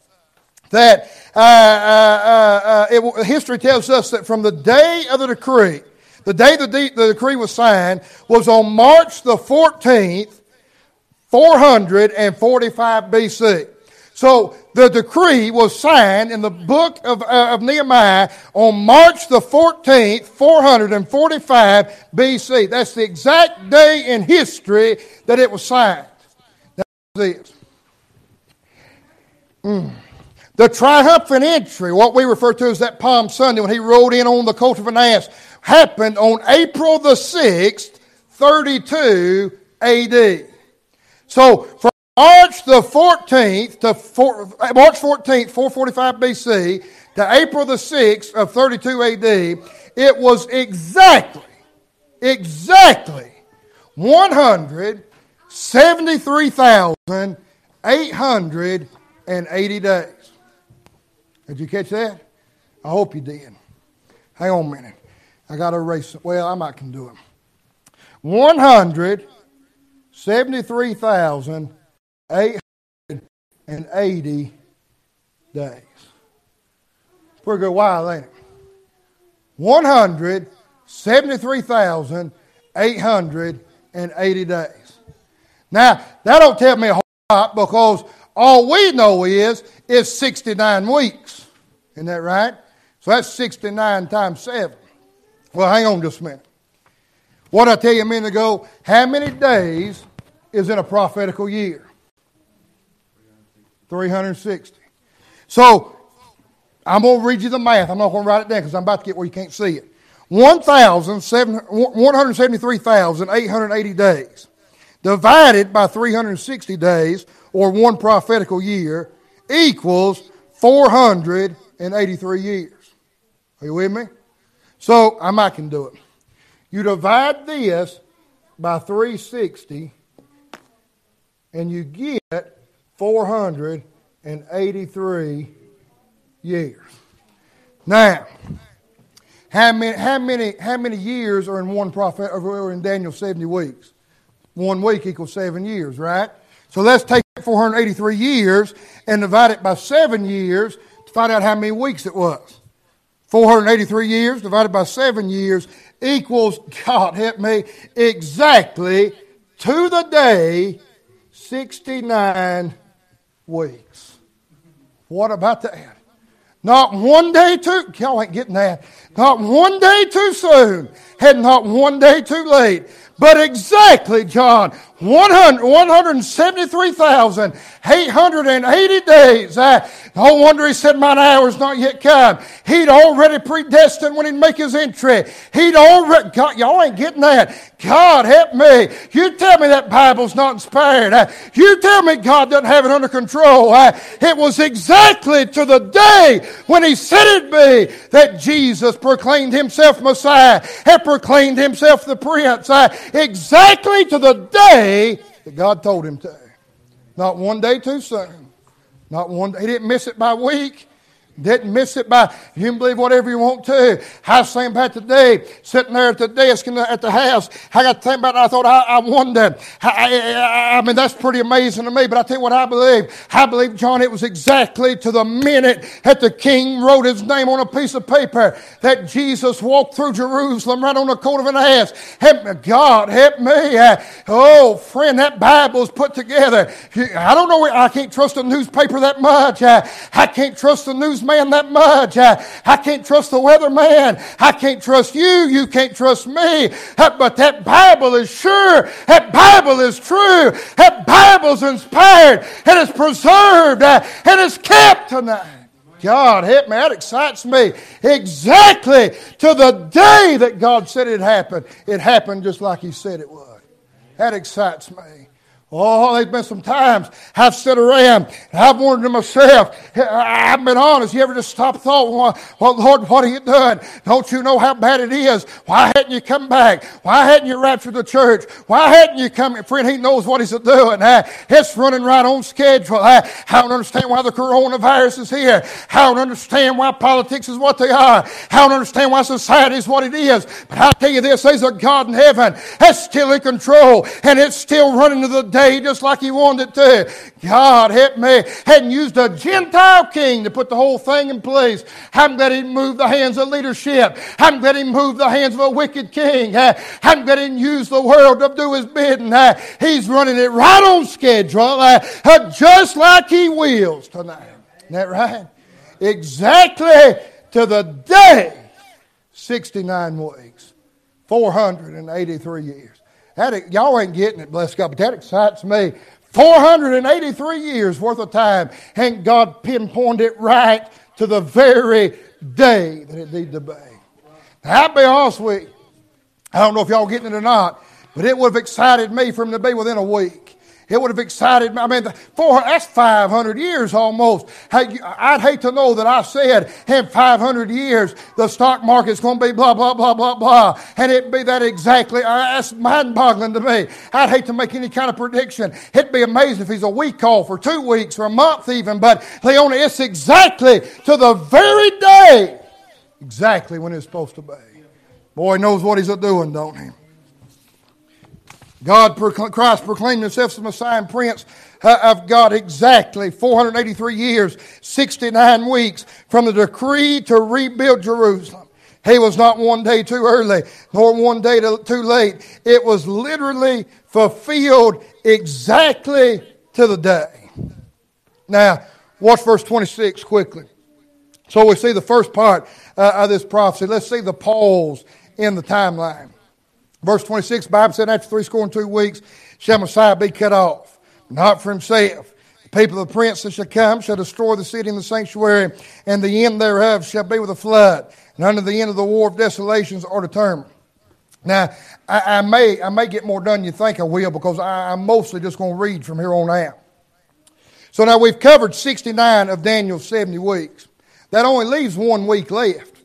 that uh, uh, uh, it, history tells us that from the day of the decree, the day the, de- the decree was signed was on March the 14th, 445 BC. So the decree was signed in the book of, uh, of, Nehemiah on March the 14th, 445 BC. That's the exact day in history that it was signed. That's this. Mm. The triumphant entry, what we refer to as that Palm Sunday when he rode in on the colt of an ass, happened on April the 6th, 32 AD. So from March the 14th to four, March 14th, 445 BC to April the 6th of 32 AD, it was exactly, exactly 173,880 days. Did you catch that? I hope you did. Hang on a minute. I got to erase it. Well, I might can do it. 173,880 days. Pretty good while, ain't it? 173,880 days. Now, that don't tell me a whole lot because all we know is it's 69 weeks. Isn't that right? So that's 69 times 7. Well, hang on just a minute. What I tell you a minute ago, how many days is in a prophetical year? 360. So, I'm going to read you the math. I'm not going to write it down because I'm about to get where you can't see it. 173,880 days divided by 360 days, or one prophetical year, equals 483 years. Are you with me? So I might can do it. You divide this by 360 and you get 483 years. Now, how many, how many, how many years are in one prophet, or in Daniel 70 weeks? One week equals seven years, right? So let's take 483 years and divide it by seven years find out how many weeks it was. 483 years divided by seven years equals, God help me, exactly to the day 69 weeks. What about that? Not one day too, y'all ain't getting that. Not one day too soon, and not one day too late. But exactly, John, 173,880 days. Uh, no wonder he said, Mine hour's not yet come. He'd already predestined when he'd make his entry. He'd already, God, y'all ain't getting that. God help me. You tell me that Bible's not inspired. You tell me God doesn't have it under control. It was exactly to the day when he said it be that Jesus proclaimed himself Messiah, had proclaimed himself the Prince. Exactly to the day that God told him to. Not one day too soon. Not one. He didn't miss it by week. Didn't miss it by, you can believe whatever you want to. I was thinking about today, sitting there at the desk the, at the house. I got to think about it. I thought, I, I wonder. I, I, I, mean, that's pretty amazing to me, but I tell you what I believe. I believe, John, it was exactly to the minute that the king wrote his name on a piece of paper that Jesus walked through Jerusalem right on the coat of an ass. Help me, God, help me. Oh, friend, that Bible's put together. I don't know, I can't trust a newspaper that much. I can't trust the newsman that much. Uh, I can't trust the weatherman. I can't trust you. You can't trust me. Uh, but that Bible is sure. That Bible is true. That Bible's inspired and it's preserved uh, and it's kept tonight. God help me. That excites me. Exactly to the day that God said it happened. It happened just like He said it would. That excites me. Oh, there's been some times I've sat around and I've wondered to myself, I've been honest, you ever just stop thought, well, Lord, what are you doing? Don't you know how bad it is? Why hadn't you come back? Why hadn't you raptured the church? Why hadn't you come? Friend, he knows what he's doing. It's running right on schedule. I don't understand why the coronavirus is here. I don't understand why politics is what they are. I don't understand why society is what it is. But I'll tell you this, there's a God in heaven that's still in control and it's still running to the day just like he wanted it to. God help me. Hadn't used a Gentile king to put the whole thing in place. I'm glad he moved the hands of leadership. I'm glad he moved the hands of a wicked king. I'm glad he used the world to do his bidding. Eh, he's running it right on schedule, eh, uh, just like he wills tonight. Isn't that right? Exactly to the day. 69 weeks. 483 years. That, y'all ain't getting it, bless God, but that excites me. 483 years worth of time, and God pinpointed it right to the very day that it needed to be. Now, I'll be honest with you. I don't know if y'all getting it or not, but it would have excited me for him to be within a week. It would have excited me. I mean, four, that's 500 years almost. I'd hate to know that I said in 500 years the stock market's going to be blah, blah, blah, blah, blah. And it'd be that exactly. Uh, that's mind boggling to me. I'd hate to make any kind of prediction. It'd be amazing if he's a week off or two weeks or a month even. But Leona, it's exactly to the very day, exactly when it's supposed to be. Boy knows what he's doing, don't he? God, Christ proclaimed himself as the Messiah and Prince uh, of God exactly 483 years, 69 weeks from the decree to rebuild Jerusalem. He was not one day too early, nor one day too late. It was literally fulfilled exactly to the day. Now, watch verse 26 quickly. So we see the first part uh, of this prophecy. Let's see the pause in the timeline. Verse 26, Bible said, after three score and two weeks shall Messiah be cut off, not for himself. The people of the prince that shall come shall destroy the city and the sanctuary, and the end thereof shall be with a flood. And under the end of the war of desolations are determined. Now, I, I may, I may get more done than you think I will because I, I'm mostly just going to read from here on out. So now we've covered 69 of Daniel's 70 weeks. That only leaves one week left.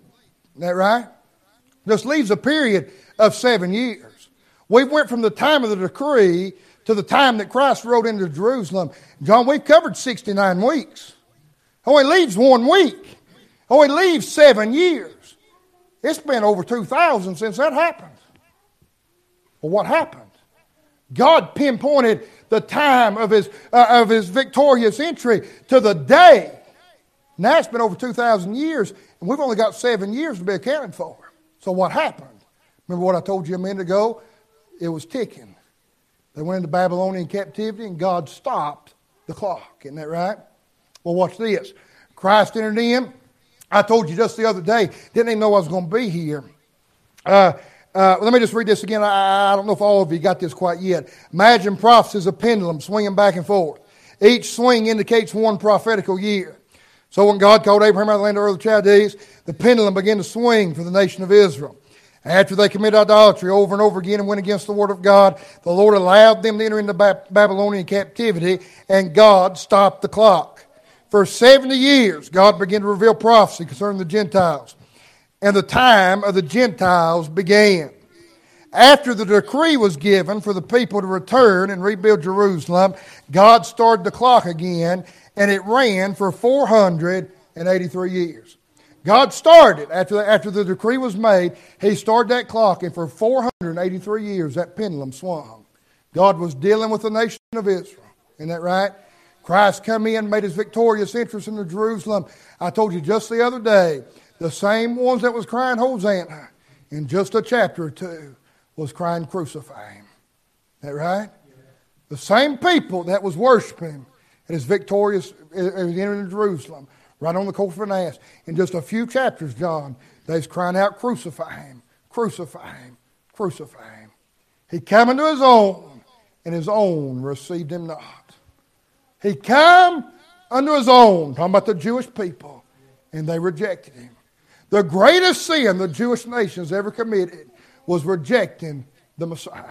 Isn't that right? Just leaves a period of seven years. We went from the time of the decree to the time that Christ rode into Jerusalem. John, we've covered 69 weeks. Only leaves one week. Only leaves seven years. It's been over 2,000 since that happened. Well, what happened? God pinpointed the time of his, uh, of his victorious entry to the day. Now it's been over 2,000 years, and we've only got seven years to be accounted for. So what happened? Remember what I told you a minute ago? It was ticking. They went into Babylonian captivity and God stopped the clock. Isn't that right? Well, watch this. Christ entered in. I told you just the other day, didn't even know I was going to be here. Uh, uh, let me just read this again. I, I, don't know if all of you got this quite yet. Imagine prophecy is a pendulum swinging back and forth. Each swing indicates one prophetical year. So when God called Abraham out of the land of the Chaldees, the pendulum began to swing for the nation of Israel. After they committed idolatry over and over again and went against the word of God, the Lord allowed them to enter into Babylonian captivity, and God stopped the clock. For 70 years, God began to reveal prophecy concerning the Gentiles. And the time of the Gentiles began. After the decree was given for the people to return and rebuild Jerusalem, God started the clock again, and it ran for 483 483 years. God started, after the, after the decree was made, He started that clock, and for 483 years that pendulum swung. God was dealing with the nation of Israel. Isn't that right? Christ come in, made his victorious entrance into Jerusalem. I told you just the other day, the same ones that was crying Hosanna in just a chapter or two was crying crucify him. Is that right? The same people that was worshiping at his victorious, as he entered Jerusalem, right on the ass. In just a few chapters, John, they's crying out, crucify him, crucify him, crucify him. He came into his own, and his own received him not. He came unto his own, talking about the Jewish people, and they rejected him. The greatest sin the Jewish nation has ever committed was rejecting the Messiah,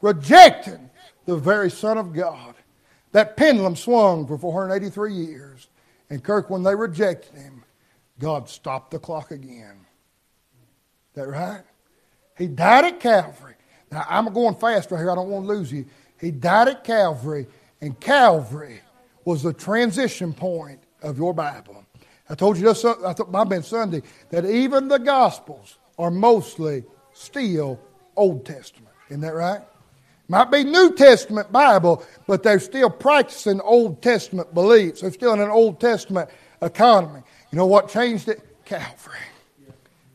rejecting the very Son of God. That pendulum swung for 483 years. And Kirk, when they rejected him, God stopped the clock again. Is that right? He died at Calvary. Now, I'm going fast right here. I don't want to lose you. He died at Calvary and Calvary was the transition point of your Bible. I told you just I thought my been Sunday that even the Gospels are mostly still Old Testament. Isn't that right? Might be New Testament Bible, but they're still practicing Old Testament beliefs. They're still in an Old Testament economy. You know what changed it? Calvary.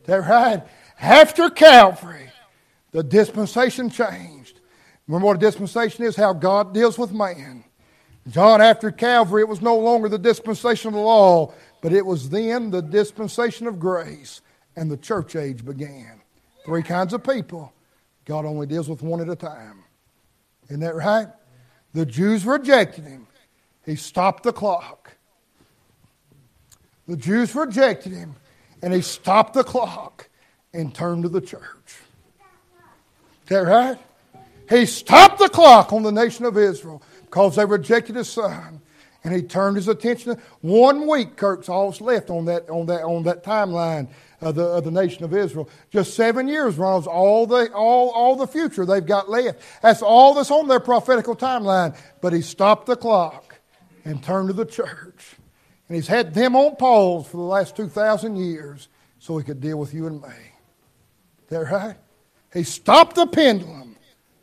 They're right? After Calvary, the dispensation changed. Remember what a dispensation is? How God deals with man. John, after Calvary, it was no longer the dispensation of the law, but it was then the dispensation of grace, and the church age began. Three kinds of people. God only deals with one at a time. Isn't that right? The Jews rejected him. He stopped the clock. The Jews rejected him, and he stopped the clock and turned to the church. Is that right? He stopped the clock on the nation of Israel because they rejected his son. And he turned his attention. One week, Kirk's all left on that, on that, on that timeline of the, of the nation of Israel. Just seven years, Ronald's all the, all, all the future they've got left. That's all that's on their prophetical timeline. But he stopped the clock and turned to the church. And he's had them on pause for the last 2,000 years so he could deal with you and me. Is that right? He stopped the pendulum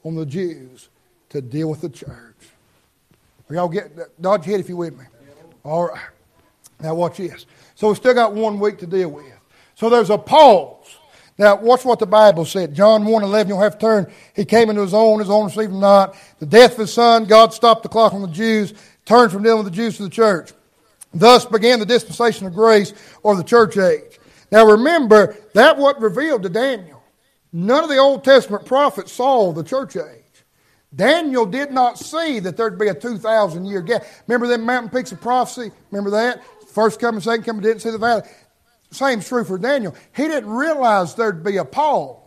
on the Jews to deal with the church. Are y'all get dodge head if you're with me? All right. Now watch this. So we still got one week to deal with. So there's a pause. Now watch what the Bible said. John 1 11, you'll have to turn. He came into his own, his own received him not. The death of his son, God stopped the clock on the Jews, turned from dealing with the Jews to the church. Thus began the dispensation of grace or the church age. Now remember, that what revealed to Daniel. None of the Old Testament prophets saw the church age. Daniel did not see that there'd be a 2,000 year gap. Remember them mountain peaks of prophecy? Remember that? First coming, second coming, didn't see the valley. Same's true for Daniel. He didn't realize there'd be a pause.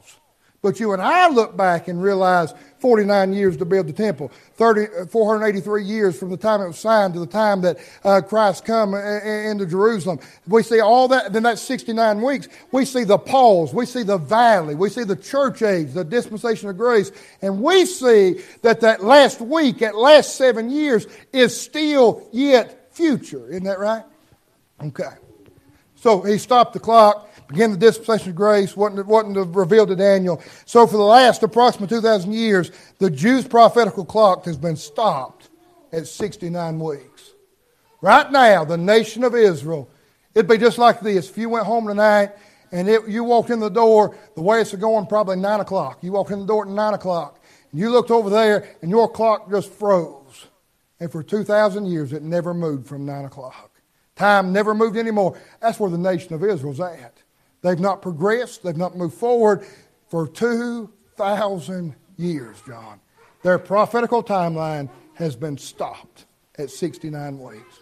But you and I look back and realize 49 years to build the temple, 30, 483 years from the time it was signed to the time that uh, Christ come uh, into Jerusalem. We see all that, then that's 69 weeks. We see the pause, we see the valley, we see the church age, the dispensation of grace, and we see that that last week, that last seven years is still yet future. Isn't that right? Okay. So he stopped the clock began the dispensation of grace, wasn't, wasn't revealed to Daniel. So for the last approximately 2,000 years, the Jews' prophetical clock has been stopped at 69 weeks. Right now, the nation of Israel, it'd be just like this. If you went home tonight and it, you walked in the door, the way it's going, probably 9 o'clock. You walked in the door at 9 o'clock. And you looked over there and your clock just froze. And for 2,000 years, it never moved from 9 o'clock. Time never moved anymore. That's where the nation of Israel's at. They've not progressed, they've not moved forward for 2,000 years, John. Their prophetical timeline has been stopped at 69 weeks.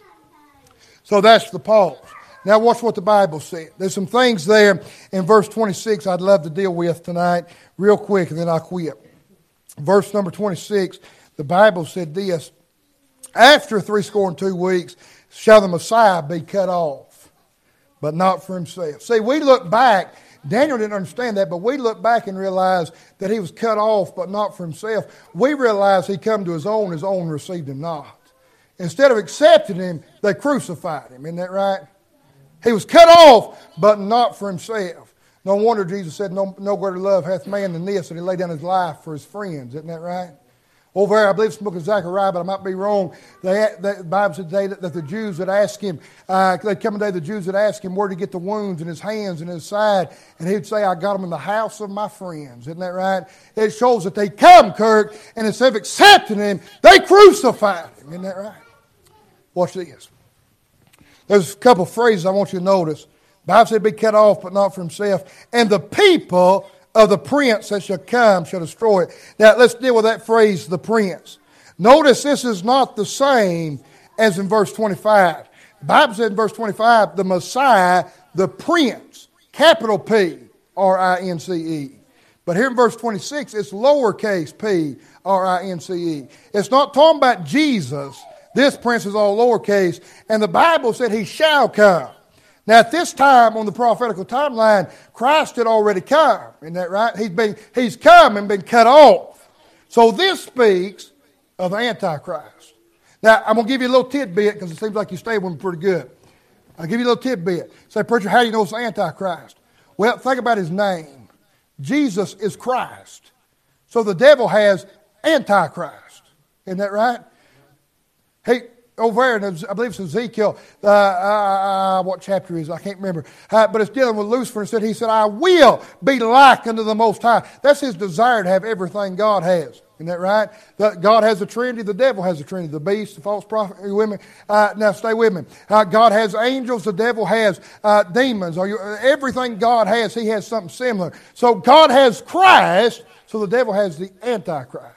So that's the pause. Now, watch what the Bible said. There's some things there in verse 26 I'd love to deal with tonight, real quick, and then I'll quit. Verse number 26, the Bible said this After three score and two weeks shall the Messiah be cut off but not for himself. See, we look back, Daniel didn't understand that, but we look back and realize that he was cut off, but not for himself. We realize he come to his own, his own received him not. Instead of accepting him, they crucified him. Isn't that right? He was cut off, but not for himself. No wonder Jesus said, No, no greater love hath man than this, that he laid down his life for his friends. Isn't that right? Over there, I believe it's the book of Zechariah, but I might be wrong. They, the Bible said today that, that, the Jews would ask him, uh, they'd come a day, the Jews would ask him where to get the wounds in his hands and his side, and he'd say, I got them in the house of my friends. Isn't that right? It shows that they come, Kirk, and instead of accepting him, they crucified him. Isn't that right? Watch this. There's a couple phrases I want you to notice. The Bible said, be cut off, but not for himself. And the people of the prince that shall come shall destroy it. Now, let's deal with that phrase, the prince. Notice this is not the same as in verse 25. The Bible said in verse 25, the Messiah, the prince, capital P, R I N C E. But here in verse 26, it's lowercase p, R I N C E. It's not talking about Jesus. This prince is all lowercase. And the Bible said he shall come. Now, at this time on the prophetical timeline, Christ had already come. Isn't that right? He's, been, he's come and been cut off. So this speaks of Antichrist. Now, I'm going to give you a little tidbit because it seems like you stayed with me pretty good. I'll give you a little tidbit. Say, Preacher, how do you know it's Antichrist? Well, think about his name. Jesus is Christ. So the devil has Antichrist. Isn't that right? He, over there, I believe it's Ezekiel, uh, uh, uh, what chapter is it? I can't remember. Uh, but it's dealing with Lucifer and said, he said, I will be like unto the Most High. That's his desire to have everything God has. Isn't that right? God has a trinity, the devil has a trinity, the beast, the false prophet. Me? Uh, now stay with me. Uh, God has angels, the devil has demons. Are you, everything God has, he has something similar. So God has Christ, so the devil has the Antichrist.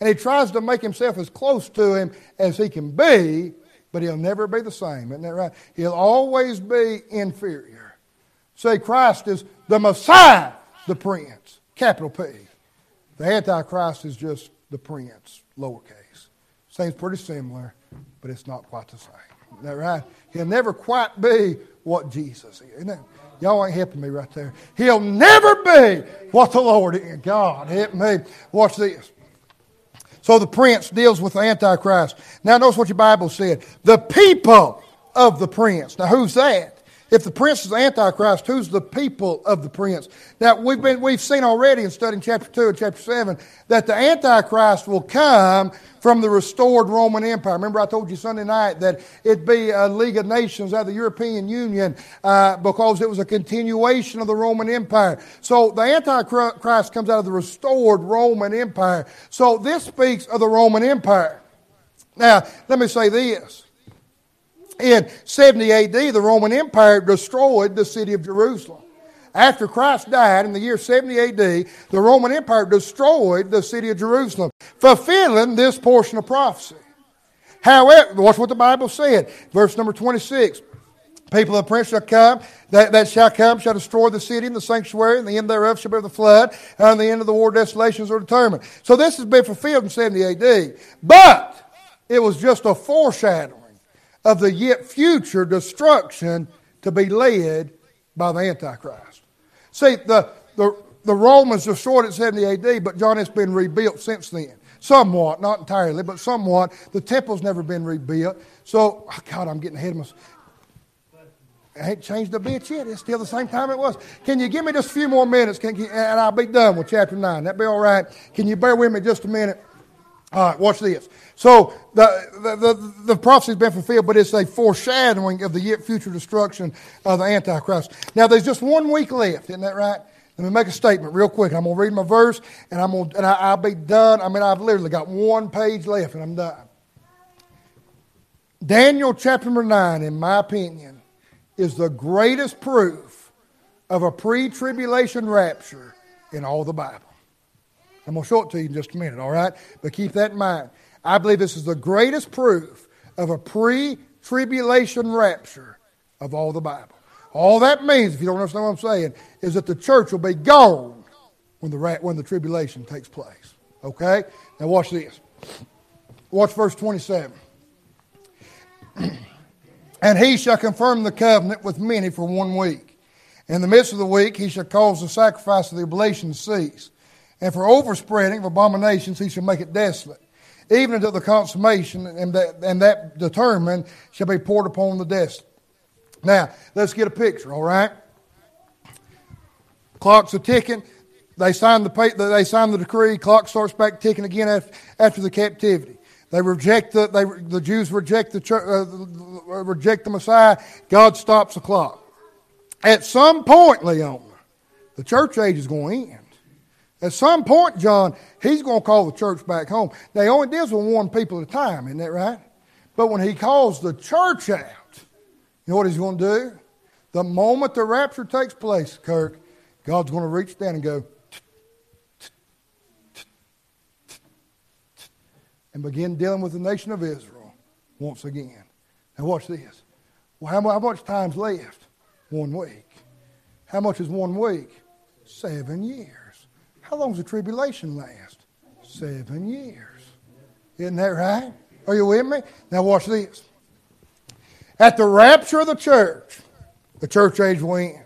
And he tries to make himself as close to him as he can be, but he'll never be the same. Isn't that right? He'll always be inferior. Say, Christ is the Messiah, the Prince, capital P. The Antichrist is just the Prince, lowercase. Seems pretty similar, but it's not quite the same. Isn't that right? He'll never quite be what Jesus is. Isn't that? Y'all ain't helping me right there. He'll never be what the Lord is. God, help me. Watch this. So the prince deals with the Antichrist. Now notice what your Bible said. The people of the prince. Now who's that? If the prince is the Antichrist, who's the people of the prince? Now we've been we've seen already in studying chapter two and chapter seven that the Antichrist will come from the restored Roman Empire. Remember, I told you Sunday night that it'd be a League of Nations out of the European Union uh, because it was a continuation of the Roman Empire. So the Antichrist comes out of the restored Roman Empire. So this speaks of the Roman Empire. Now, let me say this. In 70 AD, the Roman Empire destroyed the city of Jerusalem. After Christ died in the year 70 AD, the Roman Empire destroyed the city of Jerusalem, fulfilling this portion of prophecy. However, watch what the Bible said. Verse number 26. People of prince shall come, that, that shall come, shall destroy the city and the sanctuary, and the end thereof shall be the flood, and the end of the war desolations are determined. So this has been fulfilled in 70 AD. But it was just a foreshadowing of the yet future destruction to be led by the Antichrist. See, the, the, the Romans destroyed it 70 AD, but John, it's been rebuilt since then. Somewhat, not entirely, but somewhat. The temple's never been rebuilt. So, oh God, I'm getting ahead of myself. I ain't changed a bit yet. It's still the same time it was. Can you give me just a few more minutes, can, and I'll be done with chapter 9. That be all right? Can you bear with me just a minute? All right, watch this. So the, the, the, the prophecy has been fulfilled, but it's a foreshadowing of the yet future destruction of the Antichrist. Now, there's just one week left, isn't that right? Let me make a statement real quick. I'm going to read my verse, and, I'm gonna, and I, will be done. I mean, I've literally got one page left, and I'm done. Daniel chapter number 9, in my opinion, is the greatest proof of a pre tribulation rapture in all the Bible. I'm going to show it to you in just a minute, all right? But keep that in mind. I believe this is the greatest proof of a pre tribulation rapture of all the Bible. All that means, if you don't understand what I'm saying, is that the church will be gone when the, when the tribulation takes place. Okay? Now, watch this. Watch verse 27. and he shall confirm the covenant with many for one week. In the midst of the week, he shall cause the sacrifice of the oblation to cease and for overspreading of abominations he shall make it desolate, even until the consummation, and that, and that determined shall be poured upon the desolate. Now, let's get a picture, all right? Clocks are ticking. They sign the, they sign the decree. Clock starts back ticking again after, after the captivity. They reject the, they, the Jews reject the, uh, reject the Messiah. God stops the clock. At some point, Leon, the church age is going to end. At some point, John, he's going to call the church back home. He only deals with one people at a time, isn't that right? But when he calls the church out, you know what he's going to do? The moment the rapture takes place, Kirk, God's going to reach down and go, and begin dealing with the nation of Israel once again. Now, watch this. Well, how much time's left? One week. How much is one week? Seven years. How long does the tribulation last? Seven years. Isn't that right? Are you with me? Now, watch this. At the rapture of the church, the church age will end.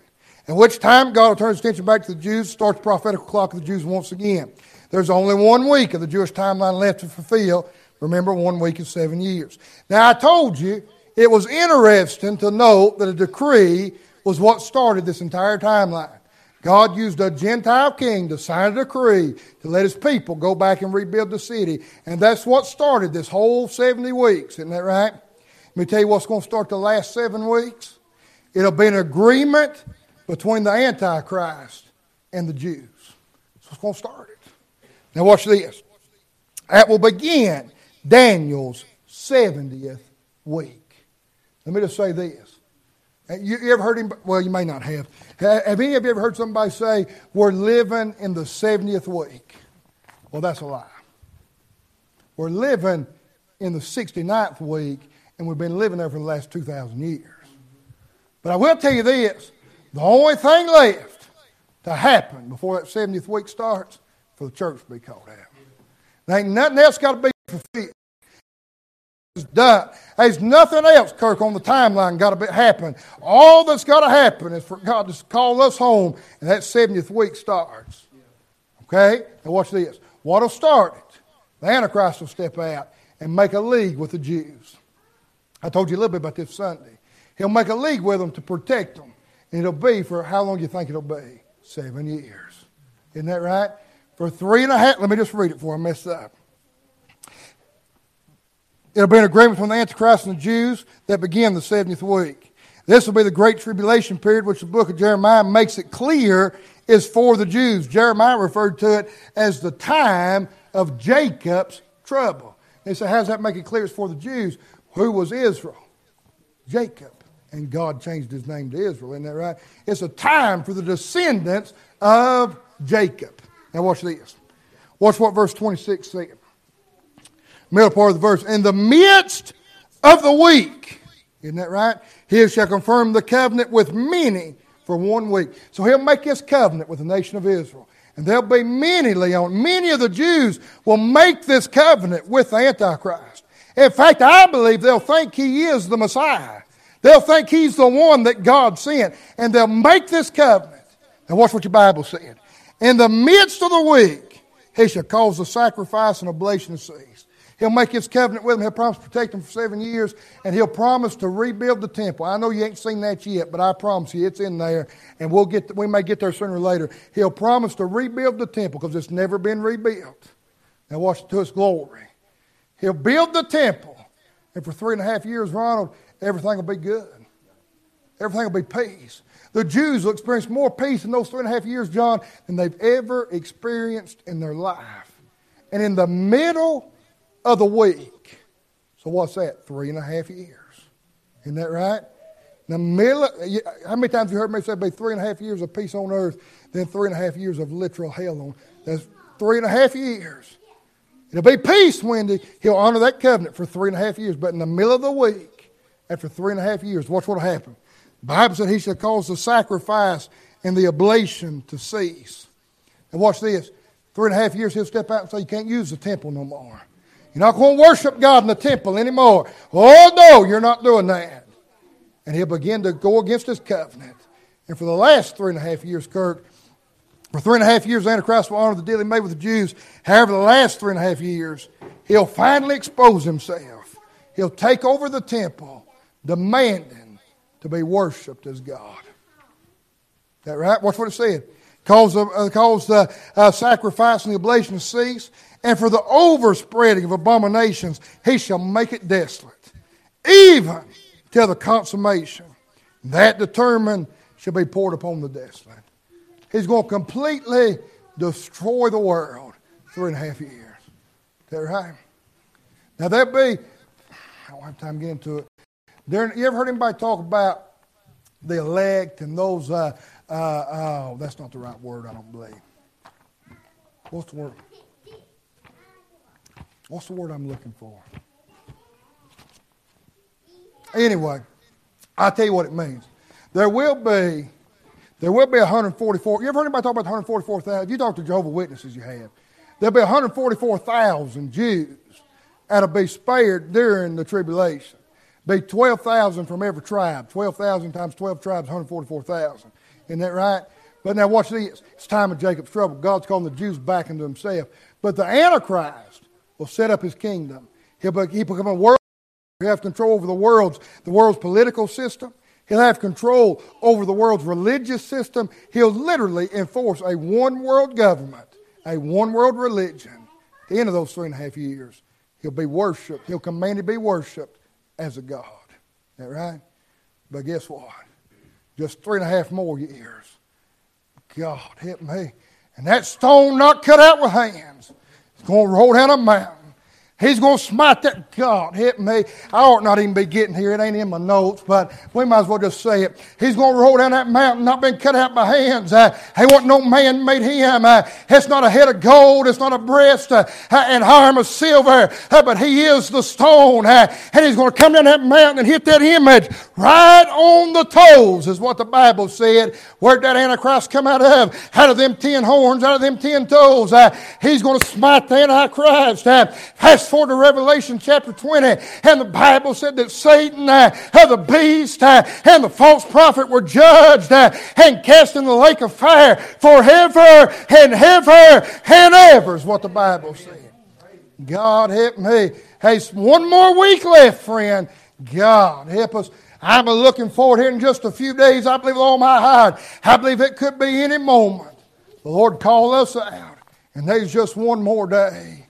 At which time God will turn his attention back to the Jews, start the prophetical clock of the Jews once again. There's only one week of the Jewish timeline left to fulfill. Remember, one week is seven years. Now, I told you it was interesting to note that a decree was what started this entire timeline. God used a Gentile king to sign a decree to let his people go back and rebuild the city. And that's what started this whole 70 weeks. Isn't that right? Let me tell you what's going to start the last seven weeks. It'll be an agreement between the Antichrist and the Jews. That's what's going to start it. Now, watch this. That will begin Daniel's 70th week. Let me just say this. You, you ever heard him? Well, you may not have. Have any of you ever heard somebody say, We're living in the 70th week? Well, that's a lie. We're living in the 69th week, and we've been living there for the last 2,000 years. But I will tell you this the only thing left to happen before that 70th week starts for the church to be called out. There ain't nothing else got to be fulfilled. Done. There's nothing else, Kirk, on the timeline got to happen. All that's got to happen is for God to call us home, and that 70th week starts. Okay? Now watch this. What'll start it? The Antichrist will step out and make a league with the Jews. I told you a little bit about this Sunday. He'll make a league with them to protect them. And it'll be for how long do you think it'll be? Seven years. Isn't that right? for three and a half. Let me just read it before I mess up. It'll be an agreement between the Antichrist and the Jews that begin the 70th week. This will be the great tribulation period, which the book of Jeremiah makes it clear is for the Jews. Jeremiah referred to it as the time of Jacob's trouble. And so, how does that make it clear it's for the Jews? Who was Israel? Jacob. And God changed his name to Israel. Isn't that right? It's a time for the descendants of Jacob. Now watch this. Watch what verse 26 says. Middle part of the verse. In the midst of the week, isn't that right? He shall confirm the covenant with many for one week. So he'll make his covenant with the nation of Israel. And there'll be many, Leon, many of the Jews will make this covenant with the Antichrist. In fact, I believe they'll think he is the Messiah. They'll think he's the one that God sent. And they'll make this covenant. Now watch what your Bible said. In the midst of the week, he shall cause the sacrifice and oblation to cease. He'll make his covenant with them. He'll promise to protect them for seven years, and he'll promise to rebuild the temple. I know you ain't seen that yet, but I promise you it's in there, and we'll get. We may get there sooner or later. He'll promise to rebuild the temple because it's never been rebuilt. Now watch to his glory. He'll build the temple, and for three and a half years, Ronald, everything will be good. Everything will be peace. The Jews will experience more peace in those three and a half years, John, than they've ever experienced in their life. And in the middle of the week, so what's that? Three and a half years. Isn't that right? Of, how many times have you heard me say it'll be three and a half years of peace on earth, then three and a half years of literal hell on? That's three and a half years. It'll be peace, Wendy. He'll honor that covenant for three and a half years. But in the middle of the week, after three and a half years, watch what'll happen. The Bible said he shall cause the sacrifice and the oblation to cease. And watch this. Three and a half years, he'll step out and say, You can't use the temple no more. You're not going to worship God in the temple anymore. Oh, no, you're not doing that. And he'll begin to go against his covenant. And for the last three and a half years, Kirk, for three and a half years, Antichrist will honor the deal he made with the Jews. However, the last three and a half years, he'll finally expose himself. He'll take over the temple, demanding to be worshiped as God. That right? What's what it said? Cause, uh, cause the uh, sacrifice and the oblation to cease, and for the overspreading of abominations, he shall make it desolate, even till the consummation. That determined shall be poured upon the desolate. He's going to completely destroy the world three and a half years. That right? Now, there'll be, I don't have time to get into it. There, you ever heard anybody talk about the elect and those, uh, uh, oh, that's not the right word, I don't believe. What's the word? What's the word I'm looking for? Anyway, I'll tell you what it means. There will be, there will be 144. You ever heard anybody talk about 144,000? You talk to Jehovah Witnesses, you have. There'll be 144,000 Jews that'll be spared during the tribulation. Be 12,000 from every tribe. 12,000 times 12 tribes, 144,000. Isn't that right? But now watch this. It's time of Jacob's trouble. God's calling the Jews back into himself. But the Antichrist will set up his kingdom. He'll, be, he'll become a world. He'll have control over the world's, the world's political system. He'll have control over the world's religious system. He'll literally enforce a one world government, a one world religion. At the end of those three and a half years, he'll be worshiped. He'll command to be worshiped as a God. Is that right? But guess what? Just three and a half more years. God help me. And that stone not cut out with hands. It's going to roll down a mountain. He's going to smite that. God, hit me. I ought not even be getting here. It ain't in my notes, but we might as well just say it. He's going to roll down that mountain, not been cut out by hands. Uh, he wasn't no man made him. Uh, it's not a head of gold. It's not a breast uh, and arm of silver, uh, but he is the stone. Uh, and he's going to come down that mountain and hit that image right on the toes, is what the Bible said. Where'd that Antichrist come out of? Out of them ten horns, out of them ten toes. Uh, he's going to smite the Antichrist. Forward to Revelation chapter 20, and the Bible said that Satan, uh, the beast, uh, and the false prophet were judged uh, and cast in the lake of fire forever and ever and ever, is what the Bible said. God help me. Hey, one more week left, friend. God help us. I'm looking forward here in just a few days. I believe with all my heart. I believe it could be any moment. The Lord called us out. And there's just one more day.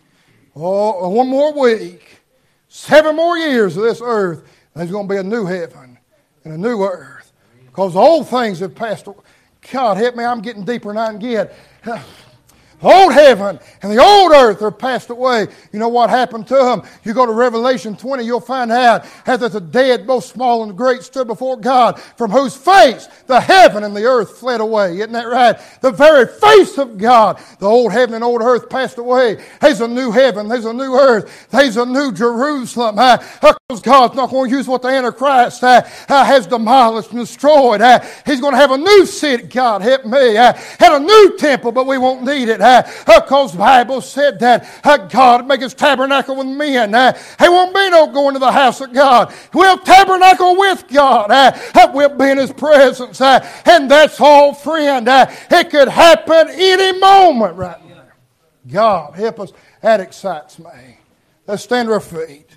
Oh, one more week. Seven more years of this earth. There's going to be a new heaven and a new earth. Because old things have passed away. God help me, I'm getting deeper than I can get. Old heaven and the old earth are passed away. You know what happened to them? You go to Revelation 20, you'll find out that the dead, both small and great, stood before God, from whose face the heaven and the earth fled away. Isn't that right? The very face of God. The old heaven and old earth passed away. There's a new heaven. There's a new earth. There's a new Jerusalem. Because God's not going to use what the Antichrist has demolished and destroyed. He's going to have a new city. God help me. And a new temple, but we won't need it. Because uh, the Bible said that uh, God make his tabernacle with men. Uh, there won't be no going to the house of God. We'll tabernacle with God. Uh, we'll be in his presence. Uh, and that's all, friend. Uh, it could happen any moment right now. God help us. That excites me. Let's stand to our feet.